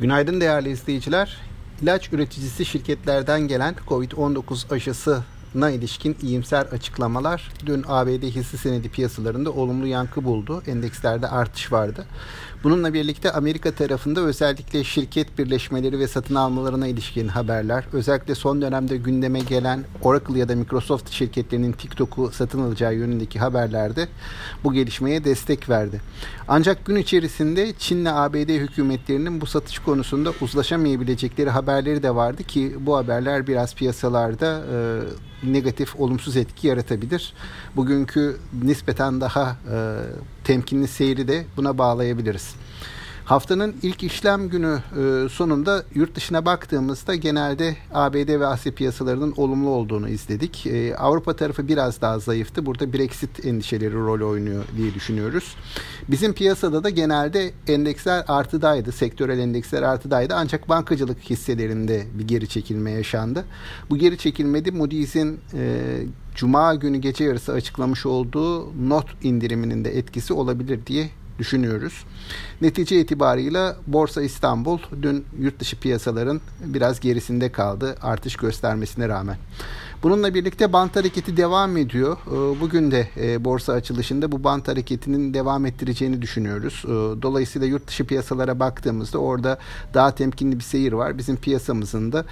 Günaydın değerli izleyiciler. İlaç üreticisi şirketlerden gelen COVID-19 aşısına ilişkin iyimser açıklamalar dün ABD hisse senedi piyasalarında olumlu yankı buldu. Endekslerde artış vardı. Bununla birlikte Amerika tarafında özellikle şirket birleşmeleri ve satın almalarına ilişkin haberler, özellikle son dönemde gündeme gelen Oracle ya da Microsoft şirketlerinin TikTok'u satın alacağı yönündeki haberlerde bu gelişmeye destek verdi. Ancak gün içerisinde Çin'le ABD hükümetlerinin bu satış konusunda uzlaşamayabilecekleri haberleri de vardı ki bu haberler biraz piyasalarda e, negatif, olumsuz etki yaratabilir. Bugünkü nispeten daha e, temkinli seyri de buna bağlayabiliriz. Haftanın ilk işlem günü e, sonunda yurt dışına baktığımızda genelde ABD ve Asya piyasalarının olumlu olduğunu izledik. E, Avrupa tarafı biraz daha zayıftı. Burada Brexit endişeleri rol oynuyor diye düşünüyoruz. Bizim piyasada da genelde endeksler artıdaydı. Sektörel endeksler artıdaydı. Ancak bankacılık hisselerinde bir geri çekilme yaşandı. Bu geri çekilmede Moody's'in e, Cuma günü gece yarısı açıklamış olduğu not indiriminin de etkisi olabilir diye düşünüyoruz. Netice itibarıyla Borsa İstanbul dün yurt dışı piyasaların biraz gerisinde kaldı artış göstermesine rağmen. Bununla birlikte bant hareketi devam ediyor. Ee, bugün de e, borsa açılışında bu bant hareketinin devam ettireceğini düşünüyoruz. Ee, dolayısıyla yurt dışı piyasalara baktığımızda orada daha temkinli bir seyir var. Bizim piyasamızın da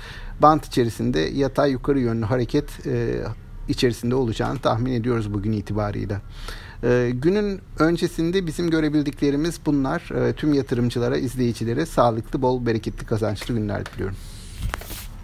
bant içerisinde yatay yukarı yönlü hareket e, içerisinde olacağını tahmin ediyoruz bugün itibarıyla. Ee, günün öncesinde bizim görebildiklerimiz bunlar. Ee, tüm yatırımcılara, izleyicilere sağlıklı, bol, bereketli, kazançlı günler diliyorum.